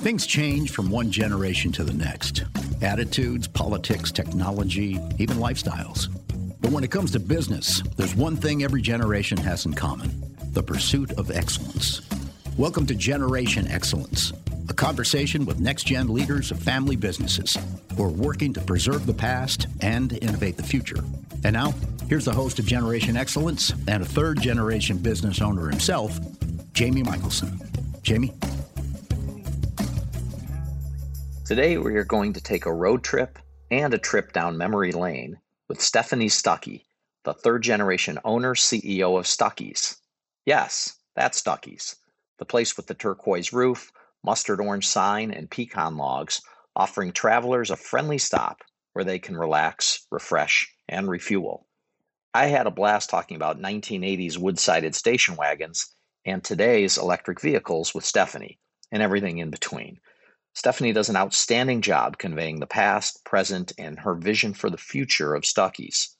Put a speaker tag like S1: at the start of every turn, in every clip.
S1: Things change from one generation to the next attitudes, politics, technology, even lifestyles. But when it comes to business, there's one thing every generation has in common the pursuit of excellence. Welcome to Generation Excellence, a conversation with next gen leaders of family businesses who are working to preserve the past and innovate the future. And now, here's the host of Generation Excellence and a third generation business owner himself, Jamie Michelson. Jamie?
S2: Today, we are going to take a road trip and a trip down memory lane with Stephanie Stuckey, the third generation owner CEO of Stuckey's. Yes, that's Stuckey's, the place with the turquoise roof, mustard orange sign, and pecan logs, offering travelers a friendly stop where they can relax, refresh, and refuel. I had a blast talking about 1980s wood sided station wagons and today's electric vehicles with Stephanie and everything in between. Stephanie does an outstanding job conveying the past, present, and her vision for the future of Stuckey's.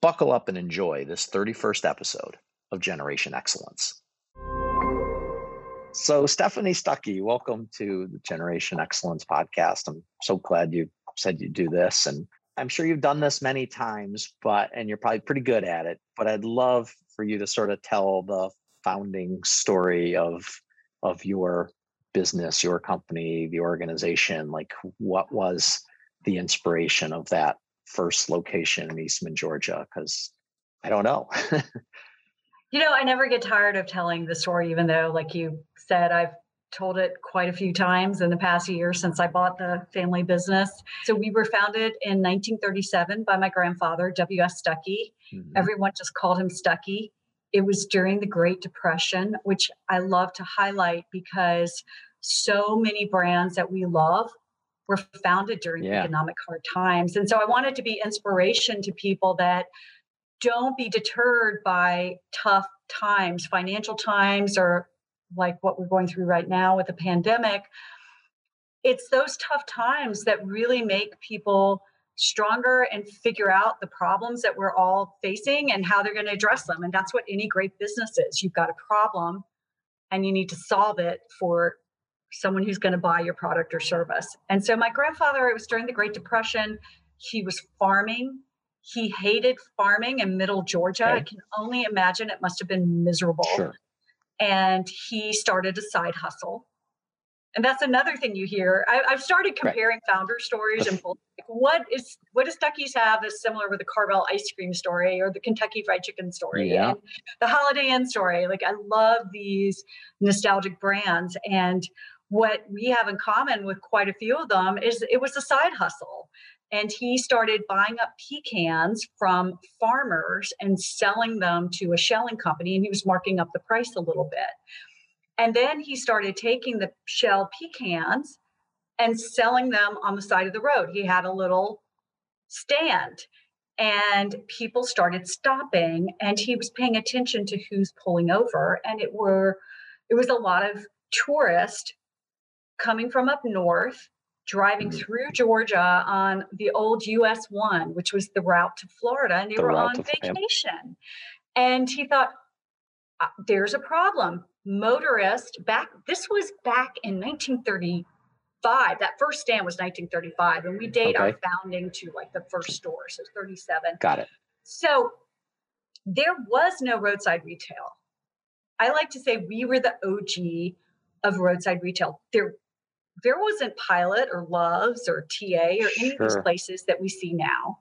S2: Buckle up and enjoy this 31st episode of Generation Excellence. So, Stephanie Stuckey, welcome to the Generation Excellence podcast. I'm so glad you said you do this. And I'm sure you've done this many times, but, and you're probably pretty good at it. But I'd love for you to sort of tell the founding story of, of your business, your company, the organization, like what was the inspiration of that first location in Eastman, Georgia? Because I don't know.
S3: you know, I never get tired of telling the story, even though, like you said, I've told it quite a few times in the past year since I bought the family business. So we were founded in 1937 by my grandfather, W.S. Stuckey. Mm-hmm. Everyone just called him Stuckey. It was during the Great Depression, which I love to highlight because so many brands that we love were founded during yeah. economic hard times. And so I wanted to be inspiration to people that don't be deterred by tough times, financial times, or like what we're going through right now with the pandemic. It's those tough times that really make people stronger and figure out the problems that we're all facing and how they're going to address them. And that's what any great business is. You've got a problem and you need to solve it for someone who's going to buy your product or service. And so my grandfather, it was during the Great Depression, he was farming. He hated farming in middle Georgia. Okay. I can only imagine it must have been miserable. Sure. And he started a side hustle and that's another thing you hear. I, have started comparing right. founder stories and what is what does Stuckey's have is similar with the Carvel ice cream story or the Kentucky Fried Chicken story yeah. and the Holiday Inn story. Like I love these nostalgic brands, and what we have in common with quite a few of them is it was a side hustle. And he started buying up pecans from farmers and selling them to a shelling company, and he was marking up the price a little bit. And then he started taking the shell pecans and selling them on the side of the road. He had a little stand and people started stopping and he was paying attention to who's pulling over and it were it was a lot of tourists coming from up north driving mm-hmm. through Georgia on the old US 1 which was the route to Florida and they the were on vacation. And he thought uh, there's a problem motorist back this was back in 1935 that first stand was 1935 and we date okay. our founding to like the first store so 37
S2: got it.
S3: So there was no roadside retail. I like to say we were the og of roadside retail. There there wasn't pilot or loves or ta or sure. any of these places that we see now.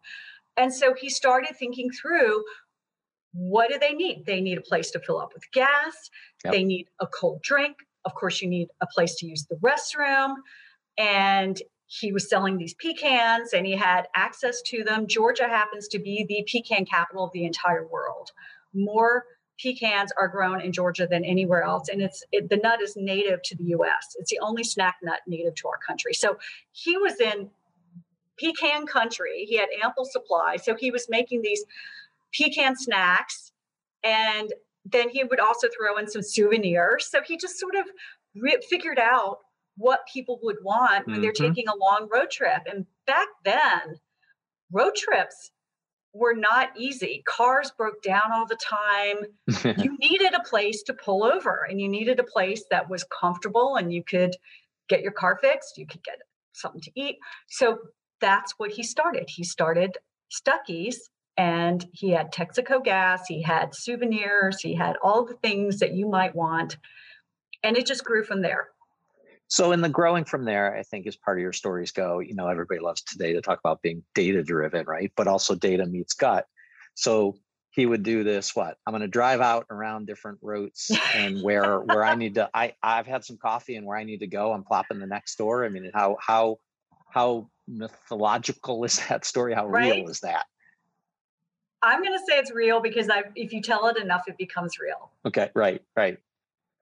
S3: And so he started thinking through what do they need? They need a place to fill up with gas. Yep. They need a cold drink. Of course, you need a place to use the restroom. And he was selling these pecans and he had access to them. Georgia happens to be the pecan capital of the entire world. More pecans are grown in Georgia than anywhere else, and it's it, the nut is native to the U.S. It's the only snack nut native to our country. So he was in pecan country. He had ample supply, so he was making these pecan snacks and then he would also throw in some souvenirs so he just sort of re- figured out what people would want when mm-hmm. they're taking a long road trip and back then road trips were not easy cars broke down all the time you needed a place to pull over and you needed a place that was comfortable and you could get your car fixed, you could get something to eat. So that's what he started. He started Stuckey's and he had Texaco gas, he had souvenirs, he had all the things that you might want. And it just grew from there.
S2: So in the growing from there, I think as part of your stories go, you know, everybody loves today to talk about being data driven, right? But also data meets gut. So he would do this what i'm going to drive out around different routes and where where i need to i i've had some coffee and where i need to go i'm plopping the next door i mean how how how mythological is that story how right? real is that
S3: i'm going to say it's real because i if you tell it enough it becomes real.
S2: Okay right right.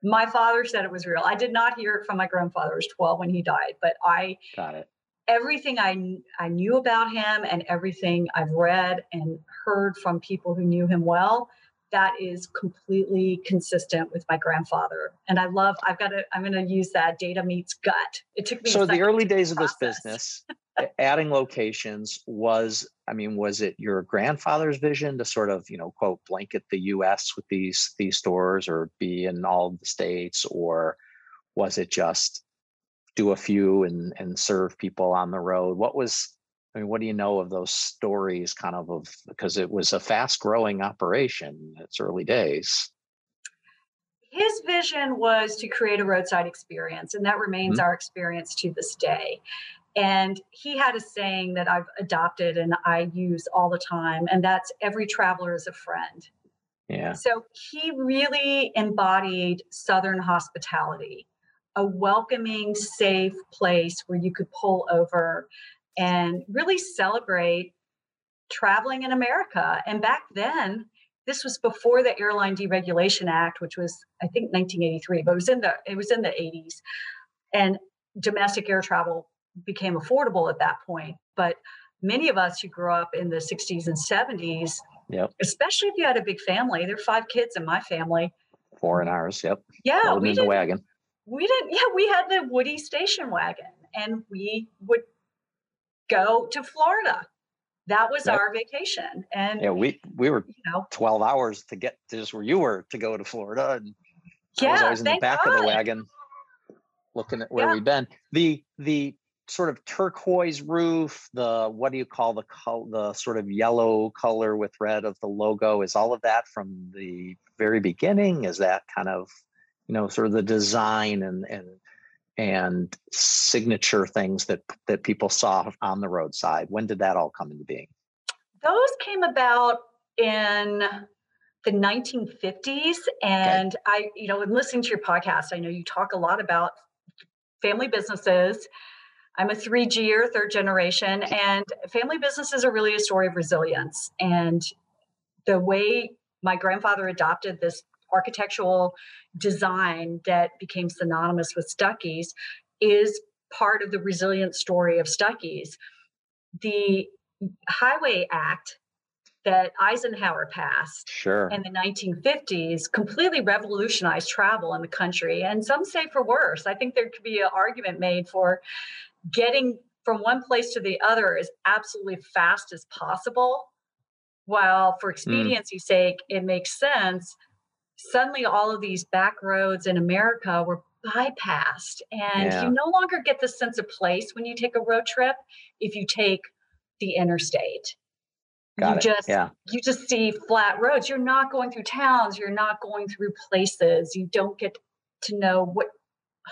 S3: My father said it was real. I did not hear it from my grandfather. I was 12 when he died but i
S2: got it.
S3: everything I, I knew about him and everything I've read and heard from people who knew him well, that is completely consistent with my grandfather. And I love, I've got to, I'm going to use that data meets gut. It took me
S2: so the early days of this business, adding locations was, I mean, was it your grandfather's vision to sort of, you know, quote, blanket the US with these, these stores or be in all the states or was it just do a few and and serve people on the road? What was i mean what do you know of those stories kind of of because it was a fast growing operation in its early days.
S3: His vision was to create a roadside experience and that remains mm-hmm. our experience to this day and he had a saying that i've adopted and i use all the time and that's every traveler is a friend.
S2: Yeah.
S3: So he really embodied southern hospitality a welcoming, safe place where you could pull over and really celebrate traveling in America. And back then, this was before the Airline Deregulation Act, which was I think 1983, but it was in the it was in the 80s, and domestic air travel became affordable at that point. But many of us who grew up in the 60s and 70s,
S2: yep.
S3: especially if you had a big family, there are five kids in my family.
S2: Four in ours, yep.
S3: Yeah, we
S2: in the wagon
S3: we didn't yeah we had the woody station wagon and we would go to florida that was our vacation and
S2: yeah we we were you know 12 hours to get to just where you were to go to florida and yeah, I was always in the back God. of the wagon looking at where yeah. we've been the the sort of turquoise roof the what do you call the color the sort of yellow color with red of the logo is all of that from the very beginning? Is that kind of you know sort of the design and and and signature things that that people saw on the roadside? When did that all come into being?
S3: Those came about in the 1950s and okay. i you know in listening to your podcast i know you talk a lot about family businesses i'm a 3g or third generation and family businesses are really a story of resilience and the way my grandfather adopted this architectural design that became synonymous with Stuckey's is part of the resilient story of Stuckey's. The Highway Act that Eisenhower passed
S2: sure.
S3: in the 1950s completely revolutionized travel in the country. And some say for worse. I think there could be an argument made for getting from one place to the other as absolutely fast as possible. While for hmm. expediency's mm. sake, it makes sense suddenly all of these back roads in America were bypassed. And yeah. you no longer get the sense of place when you take a road trip if you take the interstate.
S2: Got
S3: you
S2: it.
S3: just
S2: yeah.
S3: you just see flat roads. You're not going through towns, you're not going through places. You don't get to know what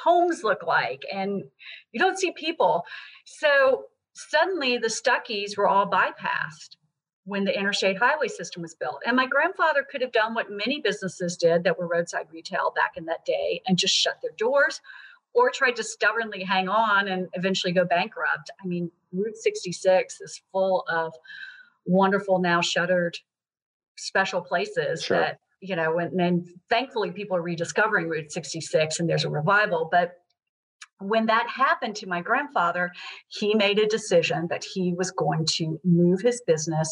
S3: homes look like and you don't see people. So suddenly the Stuckey's were all bypassed when the interstate highway system was built. And my grandfather could have done what many businesses did that were roadside retail back in that day and just shut their doors or tried to stubbornly hang on and eventually go bankrupt. I mean, Route 66 is full of wonderful, now shuttered special places sure. that, you know, and, and thankfully people are rediscovering Route 66 and there's a revival. But when that happened to my grandfather, he made a decision that he was going to move his business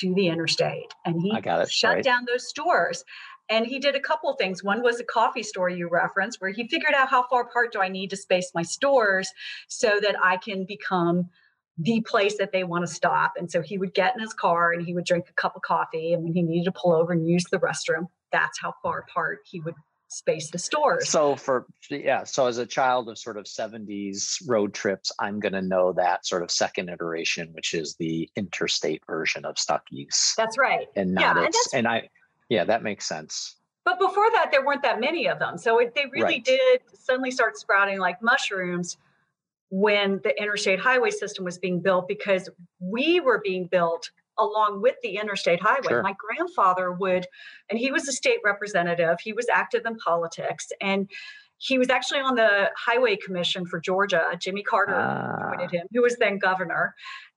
S3: to the interstate and he shut right. down those stores. And he did a couple of things. One was a coffee store you referenced, where he figured out how far apart do I need to space my stores so that I can become the place that they want to stop. And so he would get in his car and he would drink a cup of coffee. And when he needed to pull over and use the restroom, that's how far apart he would space the stores.
S2: So for yeah, so as a child of sort of 70s road trips, I'm going to know that sort of second iteration, which is the interstate version of Stuckey's.
S3: That's right.
S2: And not yeah, its, and, and I yeah, that makes sense.
S3: But before that, there weren't that many of them. So it, they really right. did suddenly start sprouting like mushrooms when the interstate highway system was being built because we were being built along with the interstate highway. Sure. My grandfather would, and he was a state representative, he was active in politics, and he was actually on the highway commission for Georgia. Jimmy Carter ah. appointed him, who was then governor.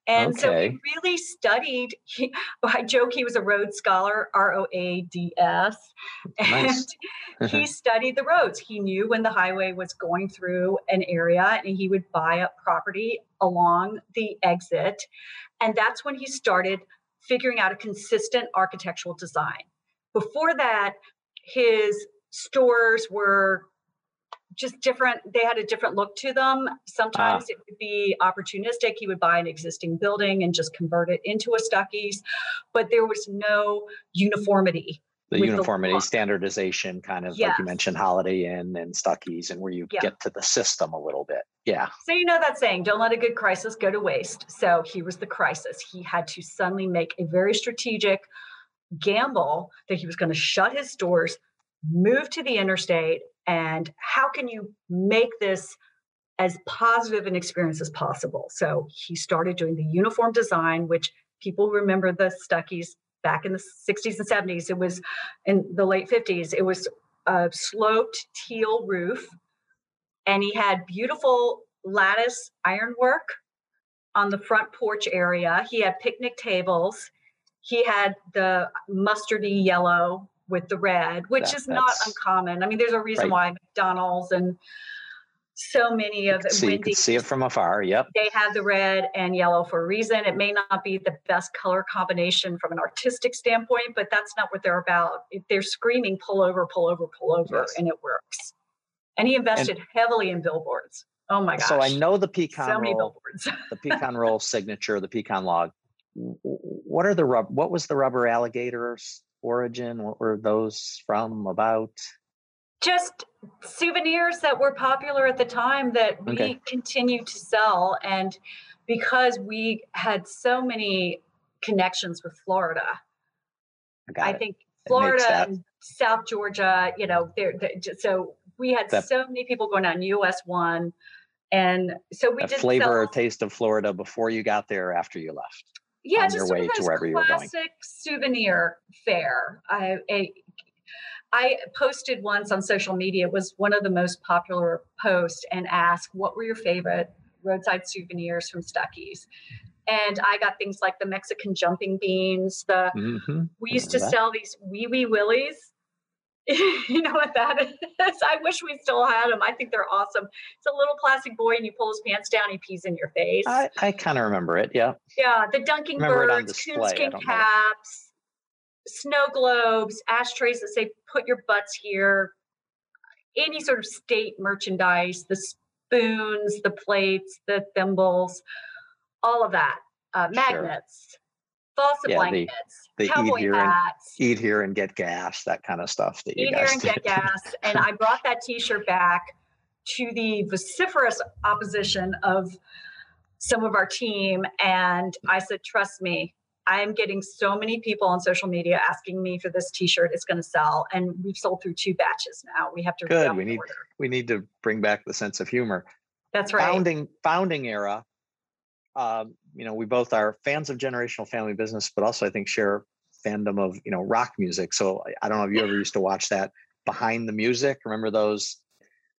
S3: And okay. so he really studied. He, I joke he was a Rhodes Scholar, R O A D S, and he studied the roads. He knew when the highway was going through an area, and he would buy up property along the exit. And that's when he started figuring out a consistent architectural design. Before that, his stores were just different they had a different look to them. Sometimes ah. it would be opportunistic. He would buy an existing building and just convert it into a Stuckey's but there was no uniformity
S2: the uniformity the standardization kind of yes. like you mentioned holiday inn and Stuckey's and where you yeah. get to the system a little bit. Yeah.
S3: So you know that saying don't let a good crisis go to waste. So here was the crisis. He had to suddenly make a very strategic gamble that he was going to shut his stores move to the interstate and how can you make this as positive an experience as possible? So he started doing the uniform design which people remember the Stuckey's back in the 60s and 70s it was in the late 50s it was a sloped teal roof and he had beautiful lattice ironwork on the front porch area. He had picnic tables. He had the mustardy yellow with the red, which that, is not uncommon. I mean, there's a reason right. why McDonald's and so many of
S2: so you can see it from afar. Yep.
S3: They have the red and yellow for a reason. It may not be the best color combination from an artistic standpoint, but that's not what they're about. They're screaming pull over, pull over, pull over, yes. and it works. And he invested and, heavily in billboards. Oh my gosh.
S2: So I know the pecan so many roll, billboards. the pecan roll signature, the pecan log. What are the rub what was the rubber alligators origin? What were those from? About?
S3: Just souvenirs that were popular at the time that we okay. continue to sell. And because we had so many connections with Florida, I, I think Florida and South Georgia, you know, there. So we had that, so many people going on US one, and so we just
S2: flavor sell, or taste of Florida before you got there, after you left
S3: yeah, on your way to wherever you're going. Classic souvenir fair. I, I, I posted once on social media. It was one of the most popular posts, and asked, "What were your favorite roadside souvenirs from Stuckey's?" And I got things like the Mexican jumping beans. The mm-hmm. we used to that. sell these wee wee willies you know what that is? I wish we still had them. I think they're awesome. It's a little plastic boy, and you pull his pants down, he pees in your face.
S2: I, I kind of remember it. Yeah.
S3: Yeah. The dunking birds, coonskin caps, snow globes, ashtrays that say "Put your butts here." Any sort of state merchandise, the spoons, the plates, the thimbles, all of that. Uh, magnets. Sure balsa yeah, blankets, the, the cowboy
S2: eat here
S3: hats,
S2: and, eat here and get gas, that kind of stuff. That
S3: eat
S2: here
S3: and get gas. And I brought that T-shirt back to the vociferous opposition of some of our team, and I said, "Trust me." I am getting so many people on social media asking me for this T-shirt. It's going to sell, and we've sold through two batches now. We have to
S2: good. We need order. we need to bring back the sense of humor.
S3: That's right.
S2: Founding founding era um, you know, we both are fans of generational family business, but also I think share fandom of you know rock music. So I don't know if you ever used to watch that behind the music. Remember those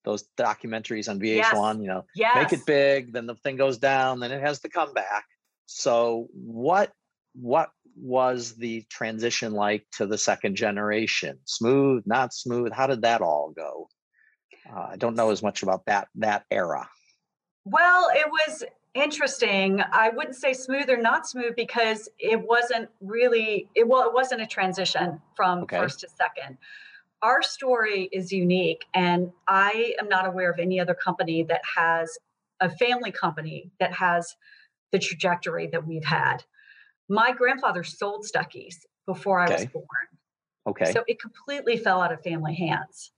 S2: those documentaries on VH1? Yes. You know,
S3: yes.
S2: make it big, then the thing goes down, then it has to come back. So what what was the transition like to the second generation? Smooth, not smooth? How did that all go? Uh, I don't know as much about that that era.
S3: Well, it was interesting. I wouldn't say smooth or not smooth because it wasn't really it well it wasn't a transition from okay. first to second. Our story is unique and I am not aware of any other company that has a family company that has the trajectory that we've had. My grandfather sold Stuckey's before I okay. was born.
S2: Okay.
S3: So it completely fell out of family hands.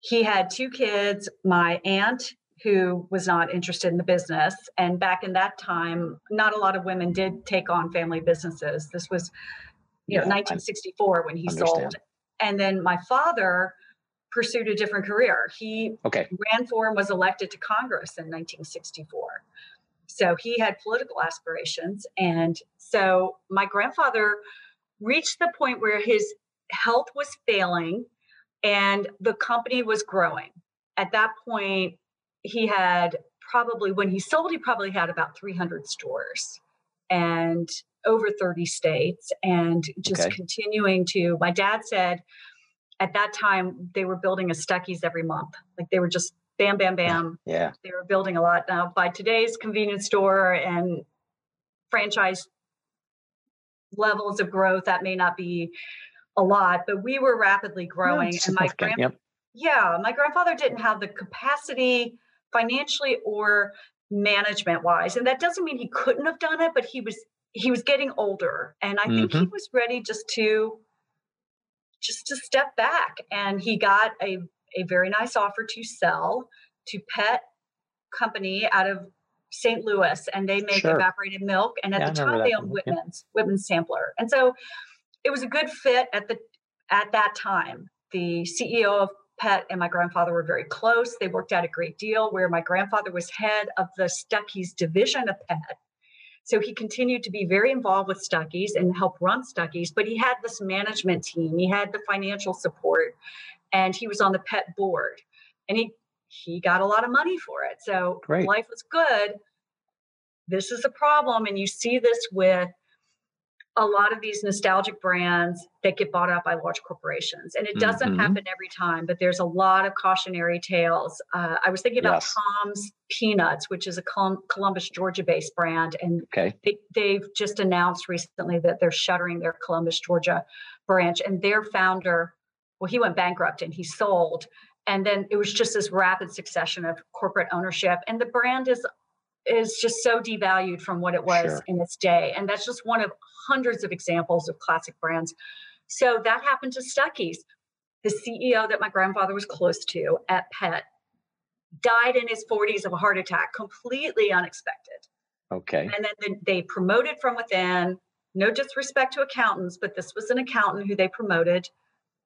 S3: he had two kids. My aunt, who was not interested in the business, and back in that time, not a lot of women did take on family businesses. This was, you know, 1964 when he understand. sold. And then my father pursued a different career. He
S2: okay.
S3: ran for and was elected to Congress in 1964. So he had political aspirations. And so my grandfather reached the point where his health was failing and the company was growing. At that point, he had probably, when he sold, he probably had about 300 stores and over 30 states and just okay. continuing to. My dad said at that time they were building a Stuckey's every month. Like they were just bam, bam, bam.
S2: Yeah.
S3: They were building a lot. Now, by today's convenience store and franchise levels of growth, that may not be a lot, but we were rapidly growing.
S2: and my grand- yep.
S3: yeah, my grandfather didn't have the capacity financially or management wise. And that doesn't mean he couldn't have done it, but he was he was getting older. And I mm-hmm. think he mm-hmm. was ready just to just to step back. And he got a, a very nice offer to sell to pet company out of St. Louis and they make sure. evaporated milk. And at yeah, the time they owned Whitman's, yeah. Whitman's sampler. And so it was a good fit at the at that time. The CEO of Pet and my grandfather were very close. They worked out a great deal where my grandfather was head of the Stuckey's division of Pet. So he continued to be very involved with Stuckey's and help run Stuckey's, but he had this management team, he had the financial support, and he was on the pet board. And he he got a lot of money for it. So Great. life was good. This is a problem. And you see this with a lot of these nostalgic brands that get bought out by large corporations. And it doesn't mm-hmm. happen every time, but there's a lot of cautionary tales. Uh, I was thinking about yes. Tom's Peanuts, which is a Columbus, Georgia based brand. And
S2: okay.
S3: they, have just announced recently that they're shuttering their Columbus, Georgia branch. And their founder, well, he went bankrupt and he sold. And then it was just this rapid succession of corporate ownership. And the brand is is just so devalued from what it was sure. in its day. And that's just one of hundreds of examples of classic brands. So that happened to Stuckey's. The CEO that my grandfather was close to at Pet died in his 40s of a heart attack, completely unexpected.
S2: Okay.
S3: And then they promoted from within. No disrespect to accountants, but this was an accountant who they promoted.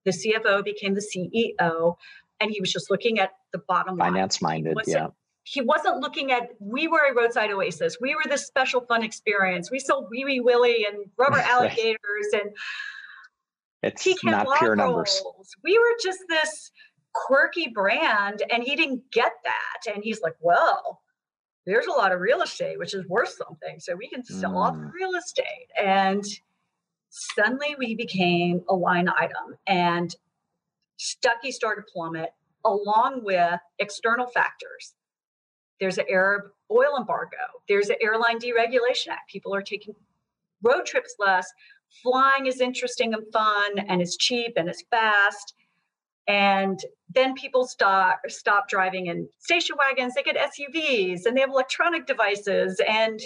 S3: The CFO became the CEO, and he was just looking at the bottom
S2: line. Finance minded, yeah
S3: he wasn't looking at we were a roadside oasis. We were this special fun experience. We sold wee wee willie and rubber alligators and
S2: it's not pure numbers.
S3: we were just this quirky brand and he didn't get that. And he's like well there's a lot of real estate which is worth something so we can sell mm. off real estate. And suddenly we became a line item and Stuckey started plummet along with external factors there's an Arab oil embargo. There's an airline deregulation act. People are taking road trips less. Flying is interesting and fun, and it's cheap and it's fast. And then people stop stop driving in station wagons. They get SUVs and they have electronic devices. And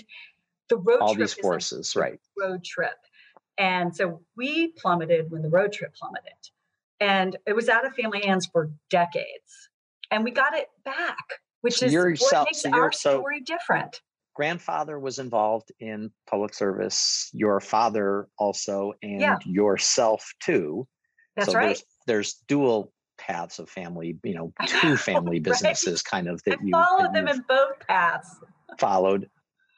S3: the road
S2: all
S3: trip
S2: these forces, right?
S3: Road trip. And so we plummeted when the road trip plummeted. And it was out of family hands for decades. And we got it back which is what makes so our story so different.
S2: Grandfather was involved in public service, your father also, and yeah. yourself too.
S3: That's
S2: so
S3: right.
S2: There's, there's dual paths of family, you know, two family businesses right? kind of that
S3: I
S2: you
S3: followed them in both paths.
S2: Followed.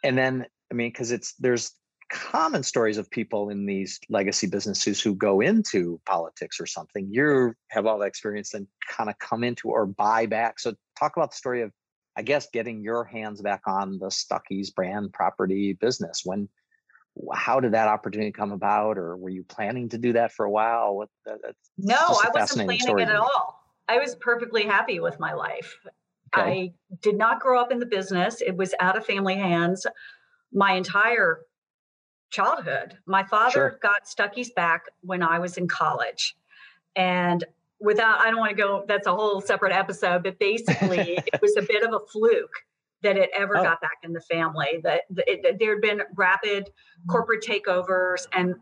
S2: And then, I mean, because it's there's common stories of people in these legacy businesses who go into politics or something. You have all that experience and kind of come into or buy back. So talk about the story of, I guess, getting your hands back on the Stuckey's brand property business. When, how did that opportunity come about, or were you planning to do that for a while? What,
S3: no, I wasn't planning it at all. I was perfectly happy with my life. Okay. I did not grow up in the business. It was out of family hands my entire childhood. My father sure. got Stuckey's back when I was in college. And without, I don't want to go, that's a whole separate episode, but basically it was a bit of a fluke that it ever oh. got back in the family. That it, there had been rapid corporate takeovers, and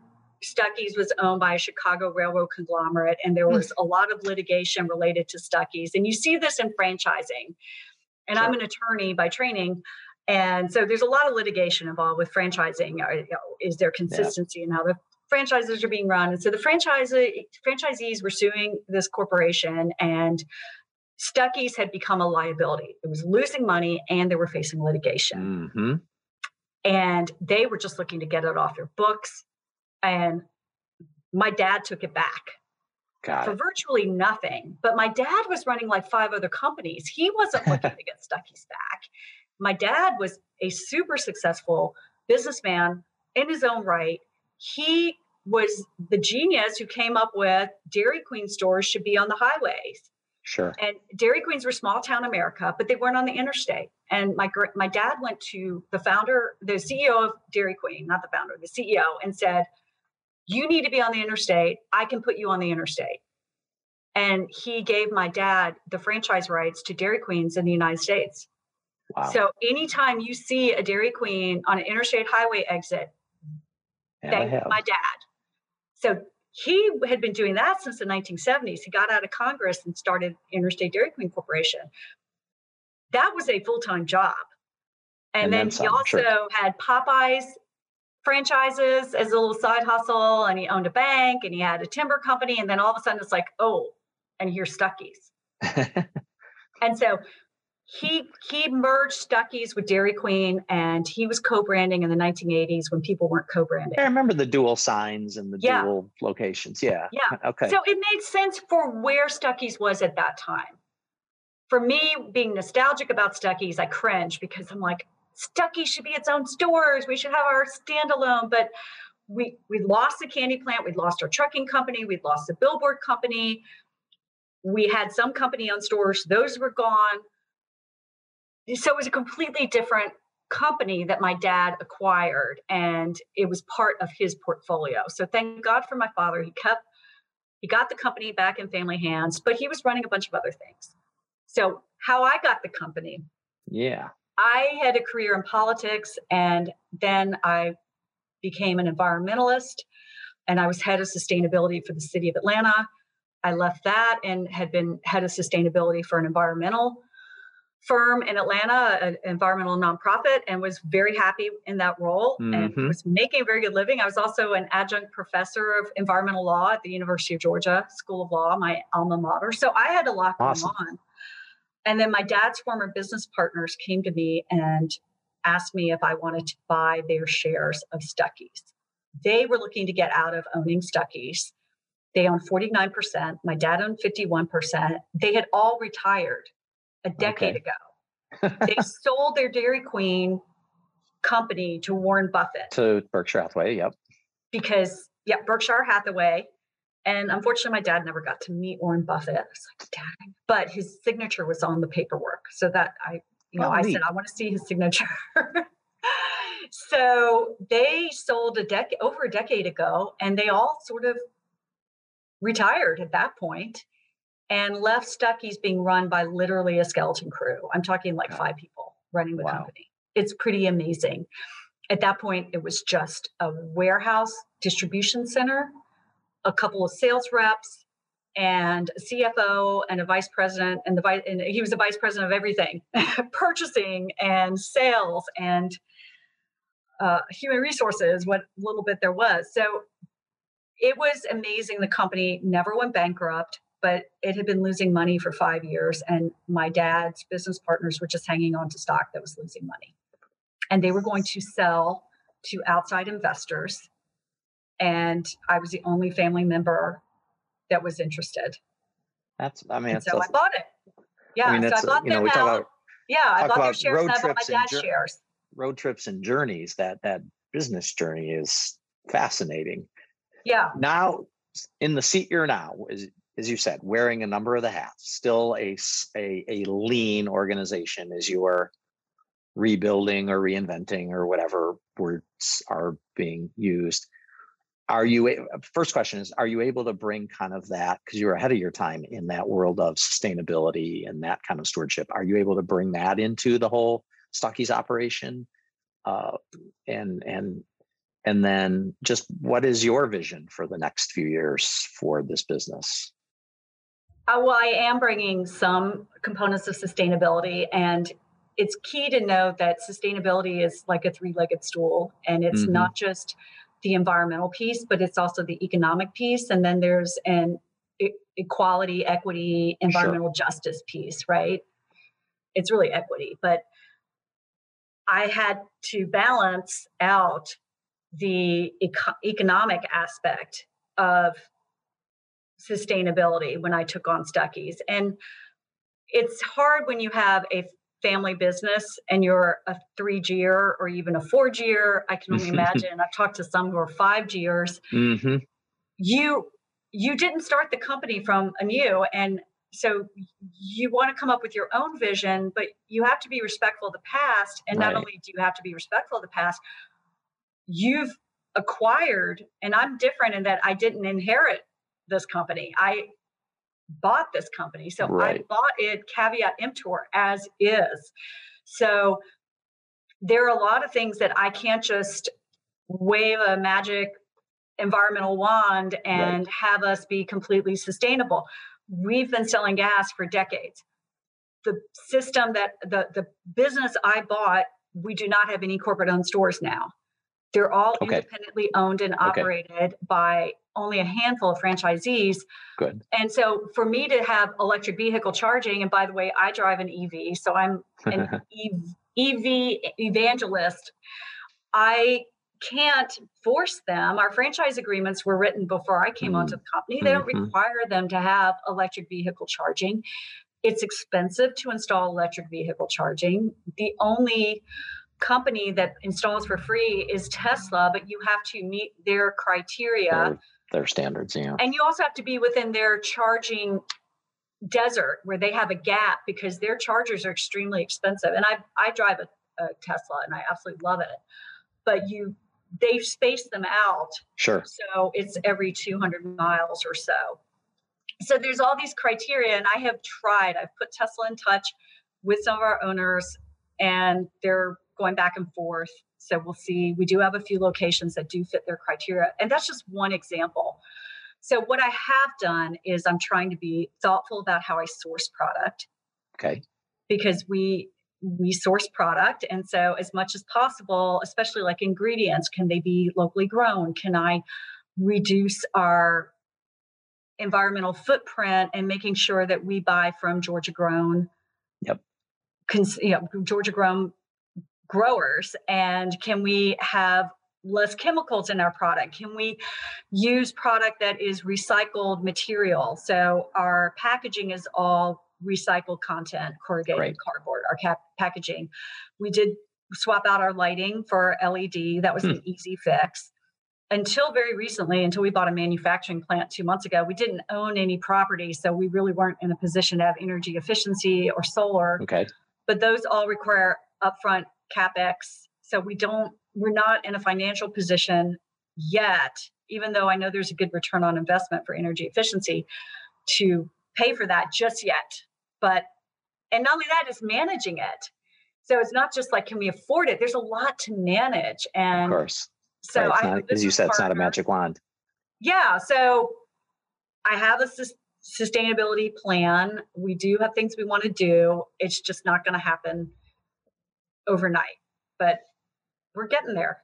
S3: Stuckey's was owned by a Chicago railroad conglomerate, and there hmm. was a lot of litigation related to Stuckey's. And you see this in franchising. And sure. I'm an attorney by training. And so there's a lot of litigation involved with franchising. Is there consistency yeah. in how the franchises are being run? And so the franchise franchisees were suing this corporation, and Stuckey's had become a liability. It was losing money, and they were facing litigation. Mm-hmm. And they were just looking to get it off their books. And my dad took it back Got for it. virtually nothing. But my dad was running like five other companies. He wasn't looking to get Stuckey's back. My dad was a super successful businessman in his own right. He was the genius who came up with Dairy Queen stores should be on the highways.
S2: Sure.
S3: And Dairy Queens were small town America, but they weren't on the interstate. And my my dad went to the founder, the CEO of Dairy Queen, not the founder, the CEO, and said, "You need to be on the interstate. I can put you on the interstate." And he gave my dad the franchise rights to Dairy Queens in the United States. Wow. So anytime you see a Dairy Queen on an interstate highway exit, yeah, thank my dad. So he had been doing that since the 1970s. He got out of Congress and started Interstate Dairy Queen Corporation. That was a full time job. And, and then, he also had Popeyes franchises as a little side hustle, and he owned a bank and he had a timber company. And then all of a sudden it's like, oh, and here's Stuckey's. and so he he merged Stuckey's with Dairy Queen, and he was co-branding in the 1980s when people weren't co-branding.
S2: I remember the dual signs and the yeah. dual locations. Yeah.
S3: Yeah. Okay. So it made sense for where Stuckey's was at that time. For me, being nostalgic about Stuckey's, I cringe because I'm like, Stuckey's should be its own stores. We should have our standalone. But we we lost the candy plant. We lost our trucking company. We lost the billboard company. We had some company owned stores; those were gone so it was a completely different company that my dad acquired and it was part of his portfolio. So thank god for my father. He kept he got the company back in family hands but he was running a bunch of other things. So how i got the company
S2: yeah.
S3: I had a career in politics and then i became an environmentalist and i was head of sustainability for the city of atlanta. I left that and had been head of sustainability for an environmental firm in Atlanta, an environmental nonprofit, and was very happy in that role mm-hmm. and was making a very good living. I was also an adjunct professor of environmental law at the University of Georgia School of Law, my alma mater. So I had a lot awesome. going on. And then my dad's former business partners came to me and asked me if I wanted to buy their shares of Stuckey's. They were looking to get out of owning Stuckey's. They owned 49%. My dad owned 51%. They had all retired a decade okay. ago. they sold their Dairy Queen company to Warren Buffett.
S2: To Berkshire Hathaway, yep.
S3: Because, yeah, Berkshire Hathaway. And unfortunately, my dad never got to meet Warren Buffett. I was like, dang. But his signature was on the paperwork. So that I, you know, oh, I said, I want to see his signature. so they sold a decade over a decade ago, and they all sort of retired at that point and left Stuckey's being run by literally a skeleton crew. I'm talking like five people running the wow. company. It's pretty amazing. At that point, it was just a warehouse distribution center, a couple of sales reps, and a CFO and a vice president, and the vice and he was the vice president of everything, purchasing and sales and uh, human resources, what little bit there was. So it was amazing. The company never went bankrupt but it had been losing money for five years. And my dad's business partners were just hanging on to stock that was losing money. And they were going to sell to outside investors. And I was the only family member that was interested.
S2: That's, I mean,
S3: so I bought it. Yeah. I mean, so I bought you know, we talk about, yeah, I bought their shares and I bought my dad's shares.
S2: Road trips and journeys, that, that business journey is fascinating.
S3: Yeah.
S2: Now, in the seat you're now, is as you said, wearing a number of the hats, still a, a, a lean organization as you are rebuilding or reinventing or whatever words are being used. Are you, first question is, are you able to bring kind of that, because you're ahead of your time in that world of sustainability and that kind of stewardship, are you able to bring that into the whole Stuckey's operation? Uh, and and And then just what is your vision for the next few years for this business?
S3: Uh, well, I am bringing some components of sustainability, and it's key to know that sustainability is like a three legged stool, and it's mm-hmm. not just the environmental piece, but it's also the economic piece. And then there's an equality, equity, environmental sure. justice piece, right? It's really equity. But I had to balance out the eco- economic aspect of sustainability when I took on Stuckey's. And it's hard when you have a family business and you're a 3G'er or even a 4G'er. I can only imagine. I've talked to some who are 5G'ers. Mm-hmm. You you didn't start the company from anew and so you want to come up with your own vision but you have to be respectful of the past and right. not only do you have to be respectful of the past you've acquired and i'm different in that i didn't inherit this company i bought this company so right. i bought it caveat emptor as is so there are a lot of things that i can't just wave a magic environmental wand and right. have us be completely sustainable. We've been selling gas for decades. The system that the, the business I bought, we do not have any corporate owned stores now. They're all okay. independently owned and operated okay. by only a handful of franchisees.
S2: Good.
S3: And so for me to have electric vehicle charging, and by the way, I drive an EV, so I'm an EV evangelist. I can't force them. Our franchise agreements were written before I came mm-hmm. onto the company. They don't mm-hmm. require them to have electric vehicle charging. It's expensive to install electric vehicle charging. The only company that installs for free is Tesla, but you have to meet their criteria.
S2: Their, their standards, yeah.
S3: And you also have to be within their charging desert where they have a gap because their chargers are extremely expensive. And I I drive a, a Tesla and I absolutely love it. But you they space them out.
S2: Sure.
S3: So it's every 200 miles or so. So there's all these criteria, and I have tried. I've put Tesla in touch with some of our owners, and they're going back and forth. So we'll see. We do have a few locations that do fit their criteria, and that's just one example. So what I have done is I'm trying to be thoughtful about how I source product.
S2: Okay.
S3: Because we we source product and so as much as possible especially like ingredients can they be locally grown can i reduce our environmental footprint and making sure that we buy from georgia grown
S2: yep
S3: cons- you know, georgia grown growers and can we have less chemicals in our product can we use product that is recycled material so our packaging is all recycled content, corrugated cardboard, our cap- packaging. We did swap out our lighting for LED. That was hmm. an easy fix. Until very recently, until we bought a manufacturing plant two months ago, we didn't own any property. So we really weren't in a position to have energy efficiency or solar.
S2: Okay.
S3: But those all require upfront capex. So we don't, we're not in a financial position yet, even though I know there's a good return on investment for energy efficiency to pay for that just yet. But, and not only that, is managing it. So it's not just like, can we afford it? There's a lot to manage. And
S2: of course. So right, I, not, as you said, partner. it's not a magic wand.
S3: Yeah. So I have a sustainability plan. We do have things we want to do. It's just not going to happen overnight, but we're getting there.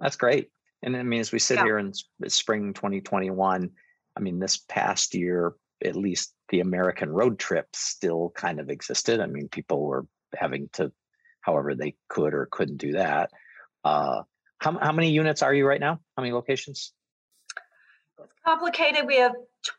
S2: That's great. And I mean, as we sit yeah. here in spring 2021, I mean, this past year at least the American road trip still kind of existed. I mean, people were having to, however they could or couldn't do that. Uh, how, how many units are you right now? How many locations?
S3: It's complicated. We have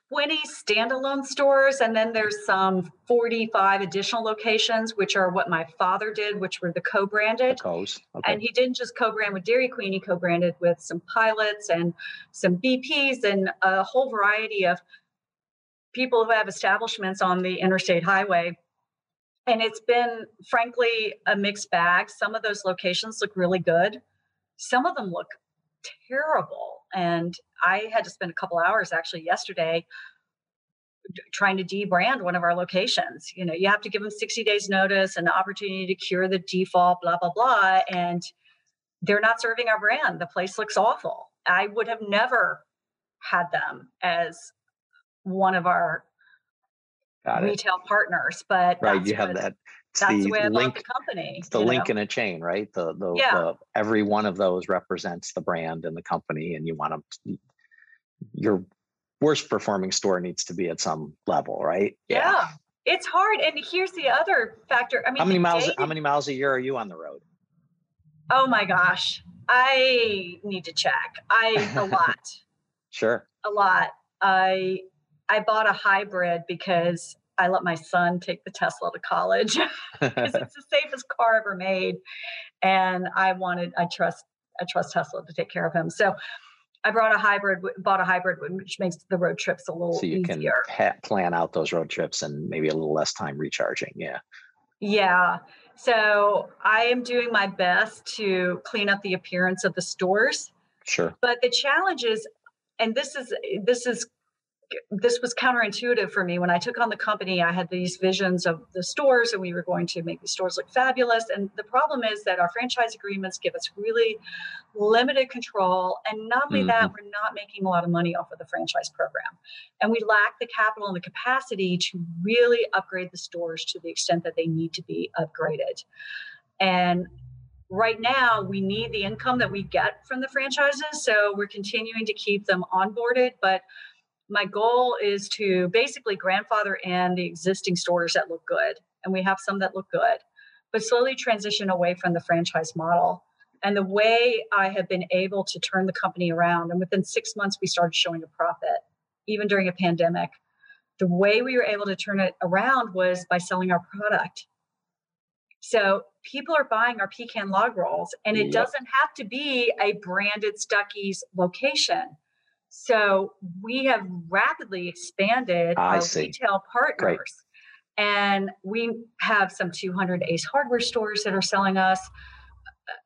S3: 20 standalone stores, and then there's some 45 additional locations, which are what my father did, which were the co-branded.
S2: Okay.
S3: And he didn't just co-brand with Dairy Queen; he co-branded with some pilots and some BPs and a whole variety of people who have establishments on the interstate highway. And it's been, frankly, a mixed bag. Some of those locations look really good, some of them look terrible. And I had to spend a couple hours actually yesterday trying to debrand one of our locations. You know, you have to give them 60 days notice and the opportunity to cure the default, blah, blah, blah. And they're not serving our brand. The place looks awful. I would have never had them as one of our retail partners, but
S2: right, you have that.
S3: It's that's the, the way I link, the company.
S2: It's the link know? in a chain, right? The the, yeah. the every one of those represents the brand and the company, and you want them. your worst performing store needs to be at some level, right?
S3: Yeah. yeah. It's hard. And here's the other factor. I mean,
S2: how many miles how many miles a year are you on the road?
S3: Oh my gosh. I need to check. I a lot.
S2: sure.
S3: A lot. I I bought a hybrid because I let my son take the Tesla to college because it's the safest car ever made, and I wanted I trust I trust Tesla to take care of him. So I brought a hybrid, bought a hybrid, which makes the road trips a little
S2: so you
S3: easier.
S2: can plan out those road trips and maybe a little less time recharging. Yeah.
S3: Yeah. So I am doing my best to clean up the appearance of the stores.
S2: Sure.
S3: But the challenge is, and this is this is this was counterintuitive for me when I took on the company. I had these visions of the stores, and we were going to make the stores look fabulous. And the problem is that our franchise agreements give us really limited control, and not only mm-hmm. that, we're not making a lot of money off of the franchise program, and we lack the capital and the capacity to really upgrade the stores to the extent that they need to be upgraded. And right now we need the income that we get from the franchises so we're continuing to keep them onboarded but my goal is to basically grandfather in the existing stores that look good, and we have some that look good, but slowly transition away from the franchise model. And the way I have been able to turn the company around, and within six months, we started showing a profit, even during a pandemic. The way we were able to turn it around was by selling our product. So people are buying our pecan log rolls, and it yep. doesn't have to be a branded Stuckey's location so we have rapidly expanded I our see. retail partners. Great. And we have some 200 Ace hardware stores that are selling us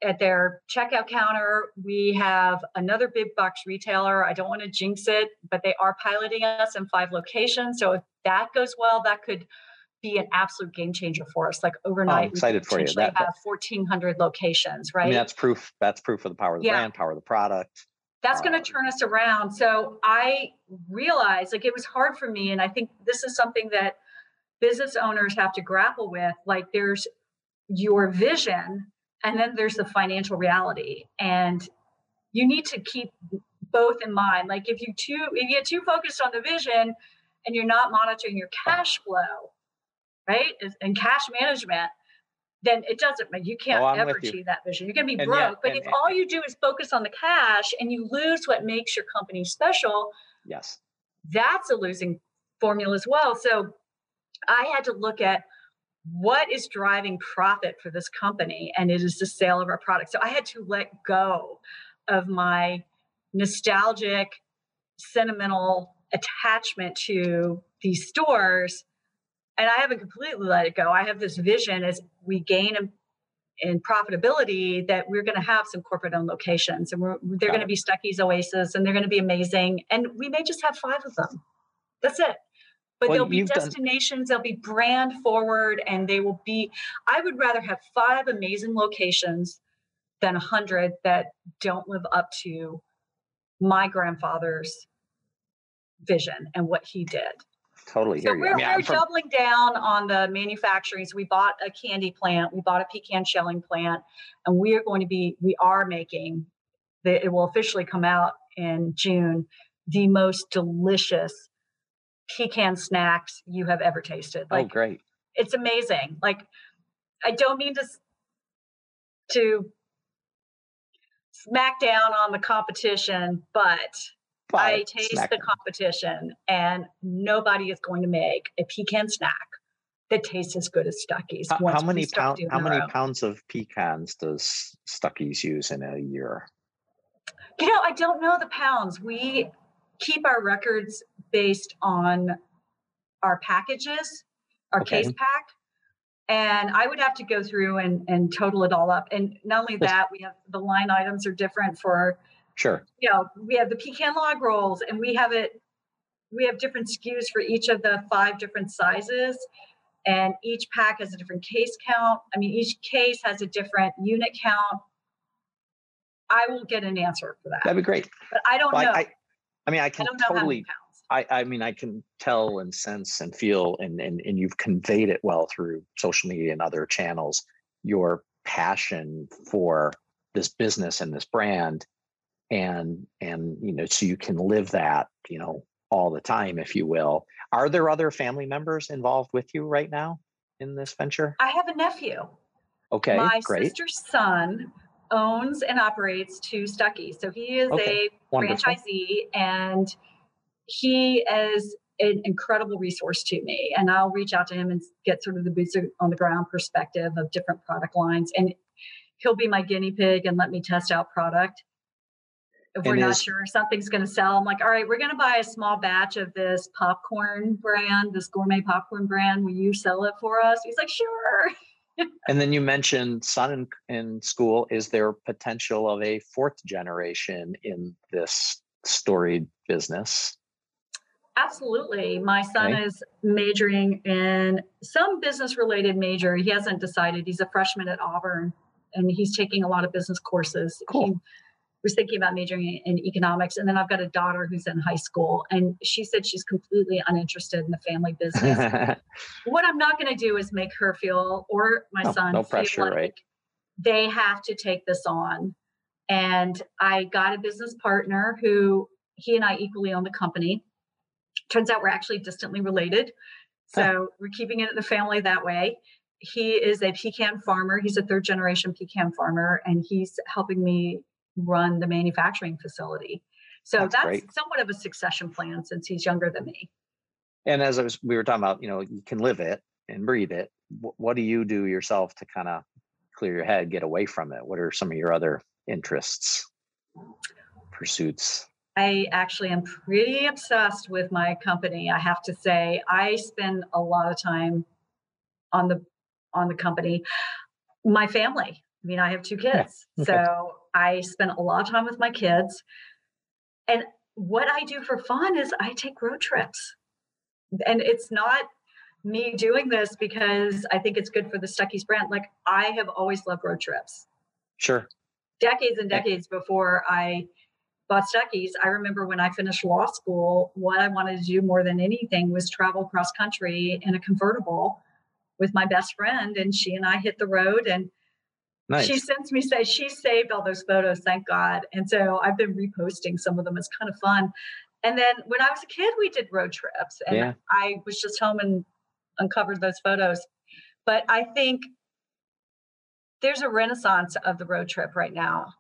S3: at their checkout counter. We have another big box retailer. I don't want to jinx it, but they are piloting us in five locations. So if that goes well, that could be an absolute game changer for us. Like overnight, oh,
S2: I'm excited for you.
S3: That, have 1,400 locations, right? I
S2: mean, that's proof. That's proof of the power of the yeah. brand, power of the product
S3: that's going to turn us around. So I realized like it was hard for me. And I think this is something that business owners have to grapple with. Like there's your vision and then there's the financial reality. And you need to keep both in mind. Like if you too if you get too focused on the vision and you're not monitoring your cash flow, right? And cash management, then it doesn't mean you can't oh, ever achieve you. that vision. You're going to be and broke yeah, but and, if all you do is focus on the cash and you lose what makes your company special
S2: yes.
S3: that's a losing formula as well. So i had to look at what is driving profit for this company and it is the sale of our product. So i had to let go of my nostalgic sentimental attachment to these stores and I haven't completely let it go. I have this vision as we gain in, in profitability that we're going to have some corporate owned locations and they're going to be Stuckey's Oasis and they're going to be amazing. And we may just have five of them. That's it. But well, they'll be destinations, done... they'll be brand forward, and they will be. I would rather have five amazing locations than a hundred that don't live up to my grandfather's vision and what he did.
S2: Totally
S3: so we're, I mean, we're from... doubling down on the manufacturing. So we bought a candy plant, we bought a pecan shelling plant, and we are going to be, we are making, the, it will officially come out in June, the most delicious pecan snacks you have ever tasted.
S2: Oh, like, oh, great.
S3: It's amazing. Like, I don't mean to, to smack down on the competition, but I taste snack. the competition, and nobody is going to make a pecan snack that tastes as good as Stuckey's.
S2: How, how many pounds? How many row. pounds of pecans does Stuckey's use in a year?
S3: You know, I don't know the pounds. We keep our records based on our packages, our okay. case pack. And I would have to go through and, and total it all up. And not only that, we have the line items are different for
S2: Sure.
S3: You know, we have the pecan log rolls and we have it, we have different SKUs for each of the five different sizes. And each pack has a different case count. I mean, each case has a different unit count. I will get an answer for that.
S2: That'd be great.
S3: But I don't
S2: Well,
S3: know.
S2: I, I, I mean, I
S3: I
S2: can
S3: know
S2: totally. I, I mean, I can tell and sense and feel, and, and and you've conveyed it well through social media and other channels. Your passion for this business and this brand, and and you know, so you can live that, you know, all the time, if you will. Are there other family members involved with you right now in this venture?
S3: I have a nephew.
S2: Okay,
S3: My
S2: great,
S3: sister's son owns and operates two Stuckey's. So he is
S2: Okay,
S3: a
S2: wonderful.
S3: franchisee and he is an incredible resource to me. And I'll reach out to him and get sort of the boots on the ground perspective of different product lines. And he'll be my guinea pig and let me test out product. If we're not sure something's going to sell, I'm like, all right, we're going to buy a small batch of this popcorn brand, this gourmet popcorn brand. Will you sell it for us? He's like, sure.
S2: And then you mentioned son in, in school. Is there potential of a fourth generation in this storied business?
S3: Absolutely. My son
S2: Okay.
S3: is majoring in some business related major. He hasn't decided. He's a freshman at Auburn and he's taking a lot of business courses.
S2: Cool.
S3: He was thinking about majoring in economics. And then I've got a daughter who's in high school and she said she's completely uninterested in the family business. what I'm not going to do is make her feel, or my
S2: No,
S3: son,
S2: no
S3: feel
S2: pressure,
S3: like
S2: right.
S3: they have to take this on. And I got a business partner who he and I equally own the company. Turns out we're actually distantly related. So we're keeping it in the family that way. He is a pecan farmer. He's a third generation pecan farmer, and he's helping me run the manufacturing facility. So
S2: That's
S3: that's,
S2: great.
S3: somewhat of a succession plan since he's younger than me.
S2: and as I was, we were talking about, you know, you can live it and breathe it. Wh- What do you do yourself to kind of clear your head, get away from it? What are some of your other interests, pursuits?
S3: I actually am pretty obsessed with my company. I have to say, I spend a lot of time on the on the company. My family. I mean, I have two kids,
S2: okay.
S3: so I spend a lot of time with my kids. And what I do for fun is I take road trips, and it's not me doing this because I think it's good for the Stuckey's brand. Like I have always loved road trips
S2: Sure.
S3: decades and decades before I bought Stuckey's, I remember when I finished law school, what I wanted to do more than anything was travel cross country in a convertible with my best friend. And she and I hit the road and
S2: Nice.
S3: she sends me say she saved all those photos, thank God. And so I've been reposting some of them. It's kind of fun. And then when I was a kid, we did road trips and
S2: Yeah.
S3: I was just home and uncovered those photos. But I think there's a renaissance of the road trip right now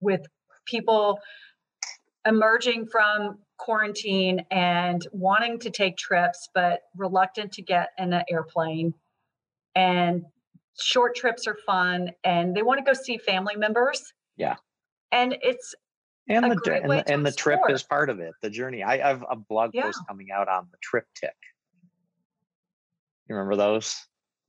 S3: with people emerging from quarantine and wanting to take trips but reluctant to get in an airplane and short trips are fun and they want to go see family members.
S2: Yeah.
S3: and it's
S2: and the and, the, and the trip is part of it the journey. I have a blog
S3: Yeah.
S2: post coming out on the trip tick. You remember those?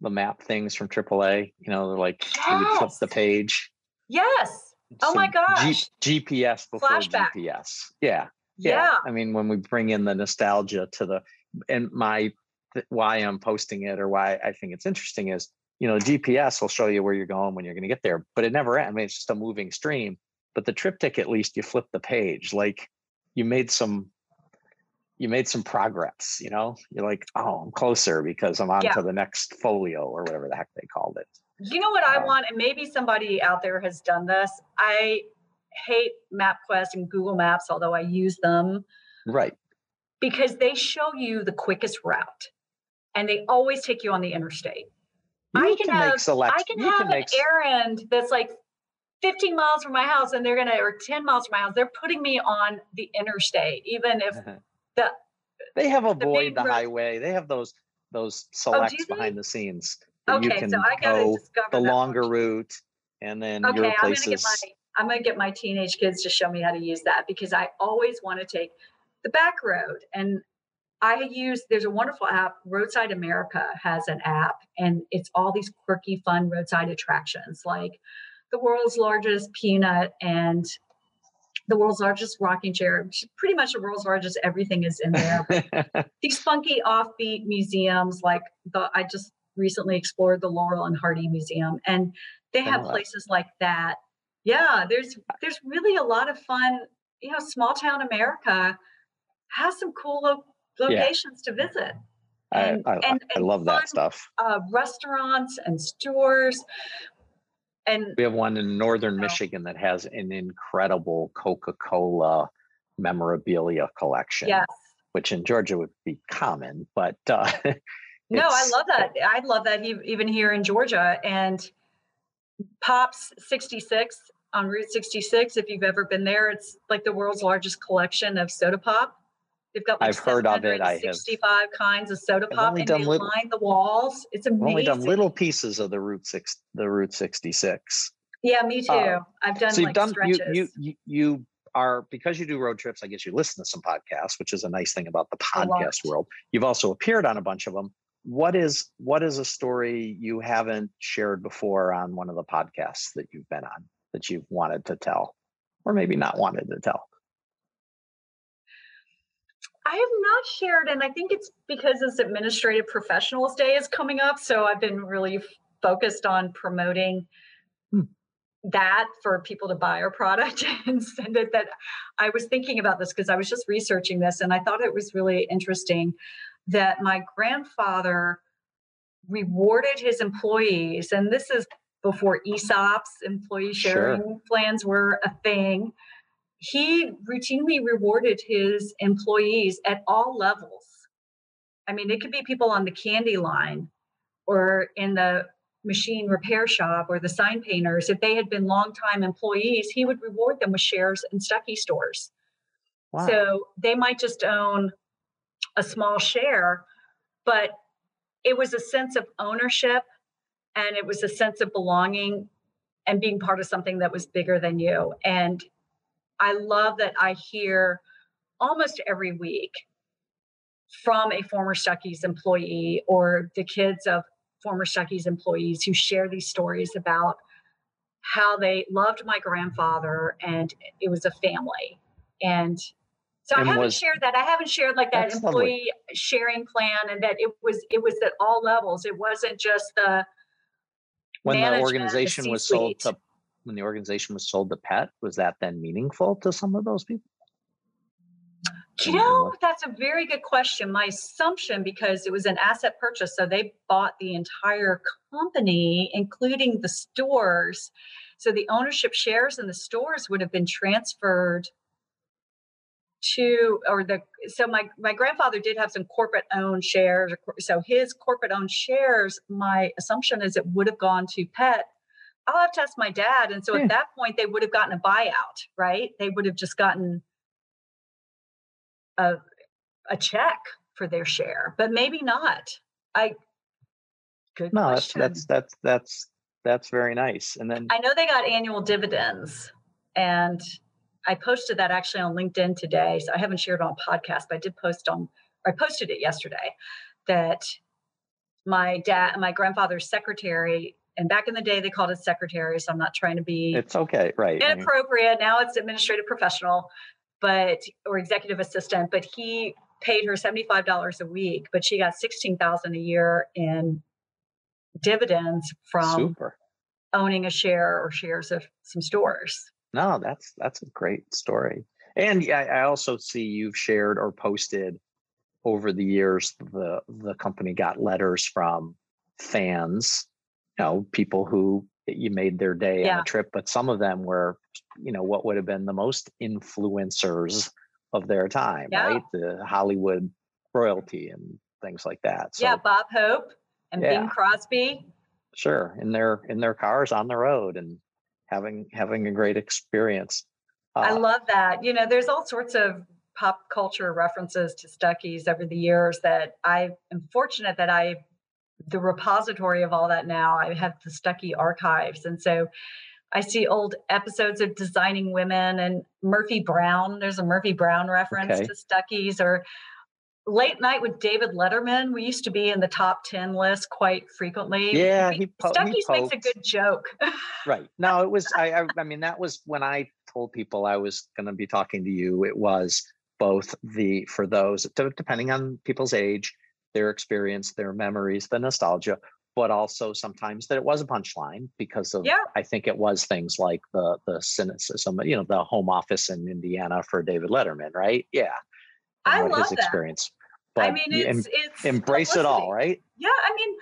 S2: The map things from aaa you know they're like you would flip the page.
S3: Yes! Oh my gosh.
S2: G- gps before
S3: Flashback.
S2: gps yeah.
S3: Yeah,
S2: i mean when we bring in the nostalgia to the and my th- why i'm posting it or why i think it's interesting is you know gps will show you where you're going when you're going to get there but it never ends i mean it's just a moving stream but the TripTik at least you flip the page like you made some you made some progress you know you're like oh i'm closer because i'm on
S3: Yeah.
S2: to the next folio or whatever the heck they called it
S3: You know what I
S2: Um,
S3: want, and maybe somebody out there has done this. I hate MapQuest and Google Maps, although I use them
S2: right
S3: because they show you the quickest route, and they always take you on the interstate.
S2: You
S3: I can have-
S2: make select
S3: I can
S2: you
S3: have
S2: can
S3: an
S2: make
S3: errand that's like 15 miles from my house, and they're gonna or 10 miles from my house. They're putting me on the interstate, even if the
S2: they have avoid the,
S3: road-
S2: highway they have those those oh, selects
S3: they?
S2: behind the scenes that you
S3: okay.
S2: can
S3: So I gotta
S2: go
S3: discover
S2: the longer route and then
S3: Okay,
S2: your
S3: I'm gonna get my I'm gonna get my teenage kids to show me how to use that because I always want to take the back road. And I use there's a wonderful app, Roadside America has an app, and it's all these quirky, fun roadside attractions like the world's largest peanut and the world's largest rocking chair. Pretty much the world's largest everything is in there. these funky offbeat museums like the I just recently explored the Laurel and Hardy Museum and they have
S2: that.
S3: places like that Yeah, there's there's really a lot of fun. You know, small town America has some cool locations yeah. to visit.
S2: And, I, I, and, I love fun, that stuff.
S3: Uh, restaurants and stores. And
S2: we have one in northern oh. Michigan that has an incredible Coca Cola memorabilia collection.
S3: Yes.
S2: Which in Georgia would be common, but uh,
S3: no, I love that. I love that even here in Georgia. And Pops 66 on Route 66, if you've ever been there, it's like the world's largest collection of soda pop. They've got like
S2: I've heard of it. I have
S3: 65 kinds of soda pop and they little, line the walls. It's amazing. I've
S2: only done little pieces of the Route six, the Route 66.
S3: Yeah, me too. Uh, I've done so like done, stretches.
S2: You, you, you are because you do road trips. I guess you listen to some podcasts, which is a nice thing about the podcast world. You've also appeared on a bunch of them. What is what is a story you haven't shared before on one of the podcasts that you've been on that you've wanted to tell, or maybe not wanted to tell?
S3: I have not shared, and I think it's because this Administrative Professionals Day is coming up. So I've been really focused on promoting hmm. that for people to buy our product and send it. That I was thinking about this because I was just researching this, and I thought it was really interesting that my grandfather rewarded his employees, and this is before ESOPs, employee sharing sure. plans were a thing he routinely rewarded his employees at all levels. I mean, it could be people on the candy line or in the machine repair shop or the sign painters. If they had been longtime employees, he would reward them with shares in Stuckey stores. Wow. So they might just own a small share, but it was a sense of ownership and it was a sense of belonging and being part of something that was bigger than you. And I love that I hear almost every week from a former Stuckey's employee or the kids of former Stuckey's employees who share these stories about how they loved my grandfather and it was a family. And so and I haven't was, shared that. I haven't shared like that employee lovely. sharing plan and that it was it was at all levels. It wasn't just the
S2: when the organization was sold to when the organization was sold to Pet, was that then meaningful to some of those people?
S3: You know, that's a very good question. My assumption, because it was an asset purchase, so they bought the entire company, including the stores. So the ownership shares in the stores would have been transferred to, or the, so my, my grandfather did have some corporate owned shares. So his corporate owned shares, my assumption is it would have gone to Pet I'll have to ask my dad. And so at that point, they would have gotten a buyout, right? They would have just gotten a, a check for their share, but maybe not. I
S2: good. No, question. that's that's that's that's that's very nice. And then
S3: I know they got annual dividends, and I posted that actually on LinkedIn today. So I haven't shared on podcast, but I did post on. I posted it yesterday that my dad, my grandfather's secretary and back in the day, they called it secretary. So I'm not trying to be.
S2: It's okay, right?
S3: Inappropriate. Now it's administrative professional, but or executive assistant. But he paid her seventy five dollars a week, but she got sixteen thousand a year in dividends from
S2: Super.
S3: owning a share or shares of some stores.
S2: No, that's that's a great story. And I also see you've shared or posted over the years the the company got letters from fans know people who you made their day yeah. on a trip but some of them were you know what would have been the most influencers of their time yeah. right the hollywood royalty and things like that
S3: so, yeah bob hope and yeah. bing crosby
S2: sure in their in their cars on the road and having having a great experience
S3: uh, i love that you know there's all sorts of pop culture references to stuckey's over the years that i am fortunate that i the repository of all that now. I have the Stuckey archives. And so I see old episodes of Designing Women and Murphy Brown. There's a Murphy Brown reference okay. to Stuckey's or Late Night with David Letterman. We used to be in the top 10 list quite frequently.
S2: Yeah, he
S3: po- Stuckey's he makes a good joke.
S2: right. No, it was, I, I, I mean, that was when I told people I was going to be talking to you. It was both the, for those, depending on people's age, their experience, their memories, the nostalgia, but also sometimes that it was a punchline because of
S3: Yeah.
S2: I think it was things like the the cynicism, you know, the home office in Indiana for David Letterman, right? Yeah.
S3: I love
S2: his
S3: that.
S2: experience. But
S3: I mean,
S2: you em-
S3: it's it's
S2: embrace it all, right?
S3: Yeah, I mean,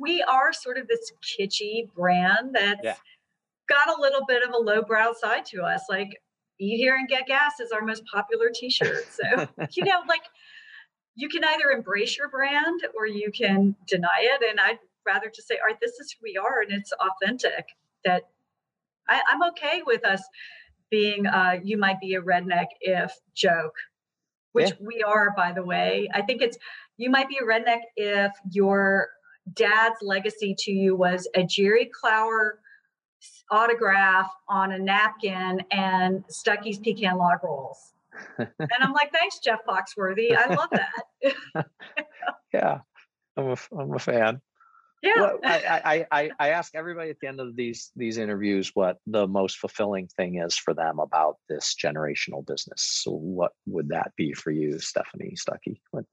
S3: we are sort of this kitschy brand that's
S2: Yeah.
S3: got a little bit of a lowbrow side to us. Like, eat here and get gas is our most popular T-shirt. So you know, like, you can either embrace your brand or you can deny it. And I'd rather just say, all right, this is who we are, and it's authentic. That I, I'm okay with us being. Uh, you might be a redneck if joke, which
S2: Yeah.
S3: we are, by the way. I think it's you might be a redneck if your dad's legacy to you was a Jerry Clower autograph on a napkin and Stuckey's pecan log rolls. And I'm like, thanks, Jeff Foxworthy. I love that.
S2: Yeah. I'm a, I'm a fan.
S3: yeah.
S2: Well, I, I, I, I ask everybody at the end of these these interviews what the most fulfilling thing is for them about this generational business. So what would that be for you, Stephanie Stuckey? What,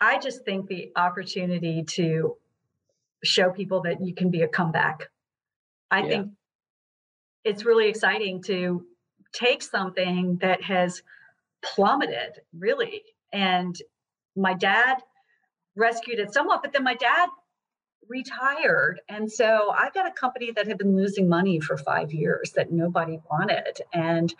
S3: I just think the opportunity to show people that you can be a comeback. I
S2: Yeah.
S3: think it's really exciting to take something that has plummeted, really. And my dad rescued it somewhat, but then my dad retired. And so I got a company that had been losing money for five years that nobody wanted. And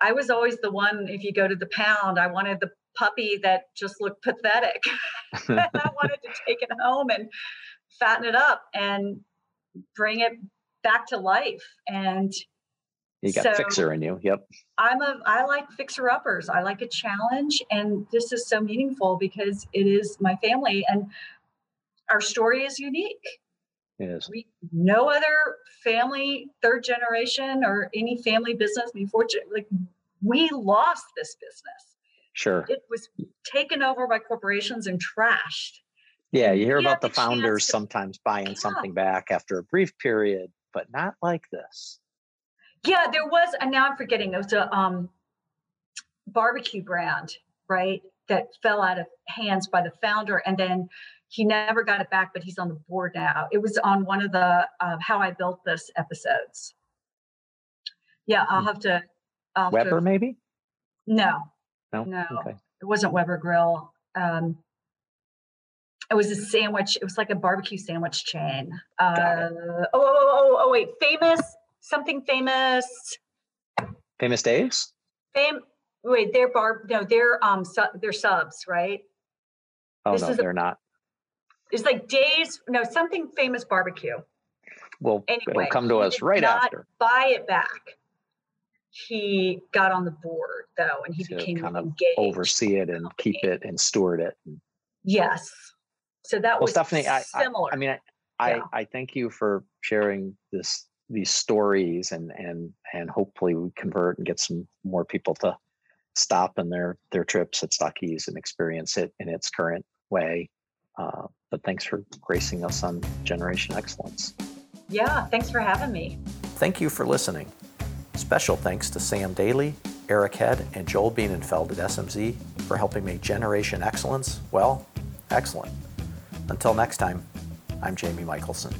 S3: I was always the one, if you go to the pound, I wanted the puppy that just looked pathetic. I wanted to take it home and fatten it up and bring it back to life. And
S2: you got
S3: So-
S2: fixer in you. Yep.
S3: I'm a I like fixer uppers. I like a challenge and this is so meaningful because it is my family and our story is unique.
S2: It is.
S3: We no other family third generation or any family business before ge- like we lost this business.
S2: Sure.
S3: It was taken over by corporations and trashed.
S2: Yeah, you hear about the
S3: the
S2: founders
S3: to-
S2: sometimes buying
S3: Yeah.
S2: something back after a brief period, but not like this.
S3: Yeah, there was, and now I'm forgetting. It was a um, barbecue brand, right? That fell out of hands by the founder, and then he never got it back. But he's on the board now. It was on one of the uh, "How I Built This" episodes. Yeah, I'll have to. I'll have to-
S2: Weber, maybe?
S3: no,
S2: No.
S3: No.
S2: Okay.
S3: it wasn't Weber Grill. Um, it was a sandwich. It was like a barbecue sandwich chain. Uh, oh, oh, oh, oh, oh, wait, famous something famous.
S2: Famous Dave's?
S3: Fam- wait, they're bar. No, they're um, su- they're subs, right?
S2: Oh
S3: This
S2: no,
S3: is
S2: they're not.
S3: It's like Days. No, something famous barbecue.
S2: Well,
S3: Anyway,
S2: it'll come to us right after.
S3: Buy it back. He got on the board though, and he
S2: to
S3: became
S2: kind of
S3: engaged.
S2: oversee it and keep it and steward it.
S3: Yes. So that
S2: Well,
S3: was
S2: Stephanie, I, I,
S3: similar.
S2: I mean, I, I, I thank you for sharing this these stories and and and hopefully we convert and get some more people to stop in their their trips at Stuckey's and experience it in its current way. Uh, but thanks for gracing us on Generation Excellence.
S3: yeah. Thanks for having me.
S2: Thank you for listening. Special thanks to Sam Daly, Eric Head, and Joel Bienenfeld at SMZ for helping make Generation Excellence, well, excellent. Until next time, I'm Jamie Michelson.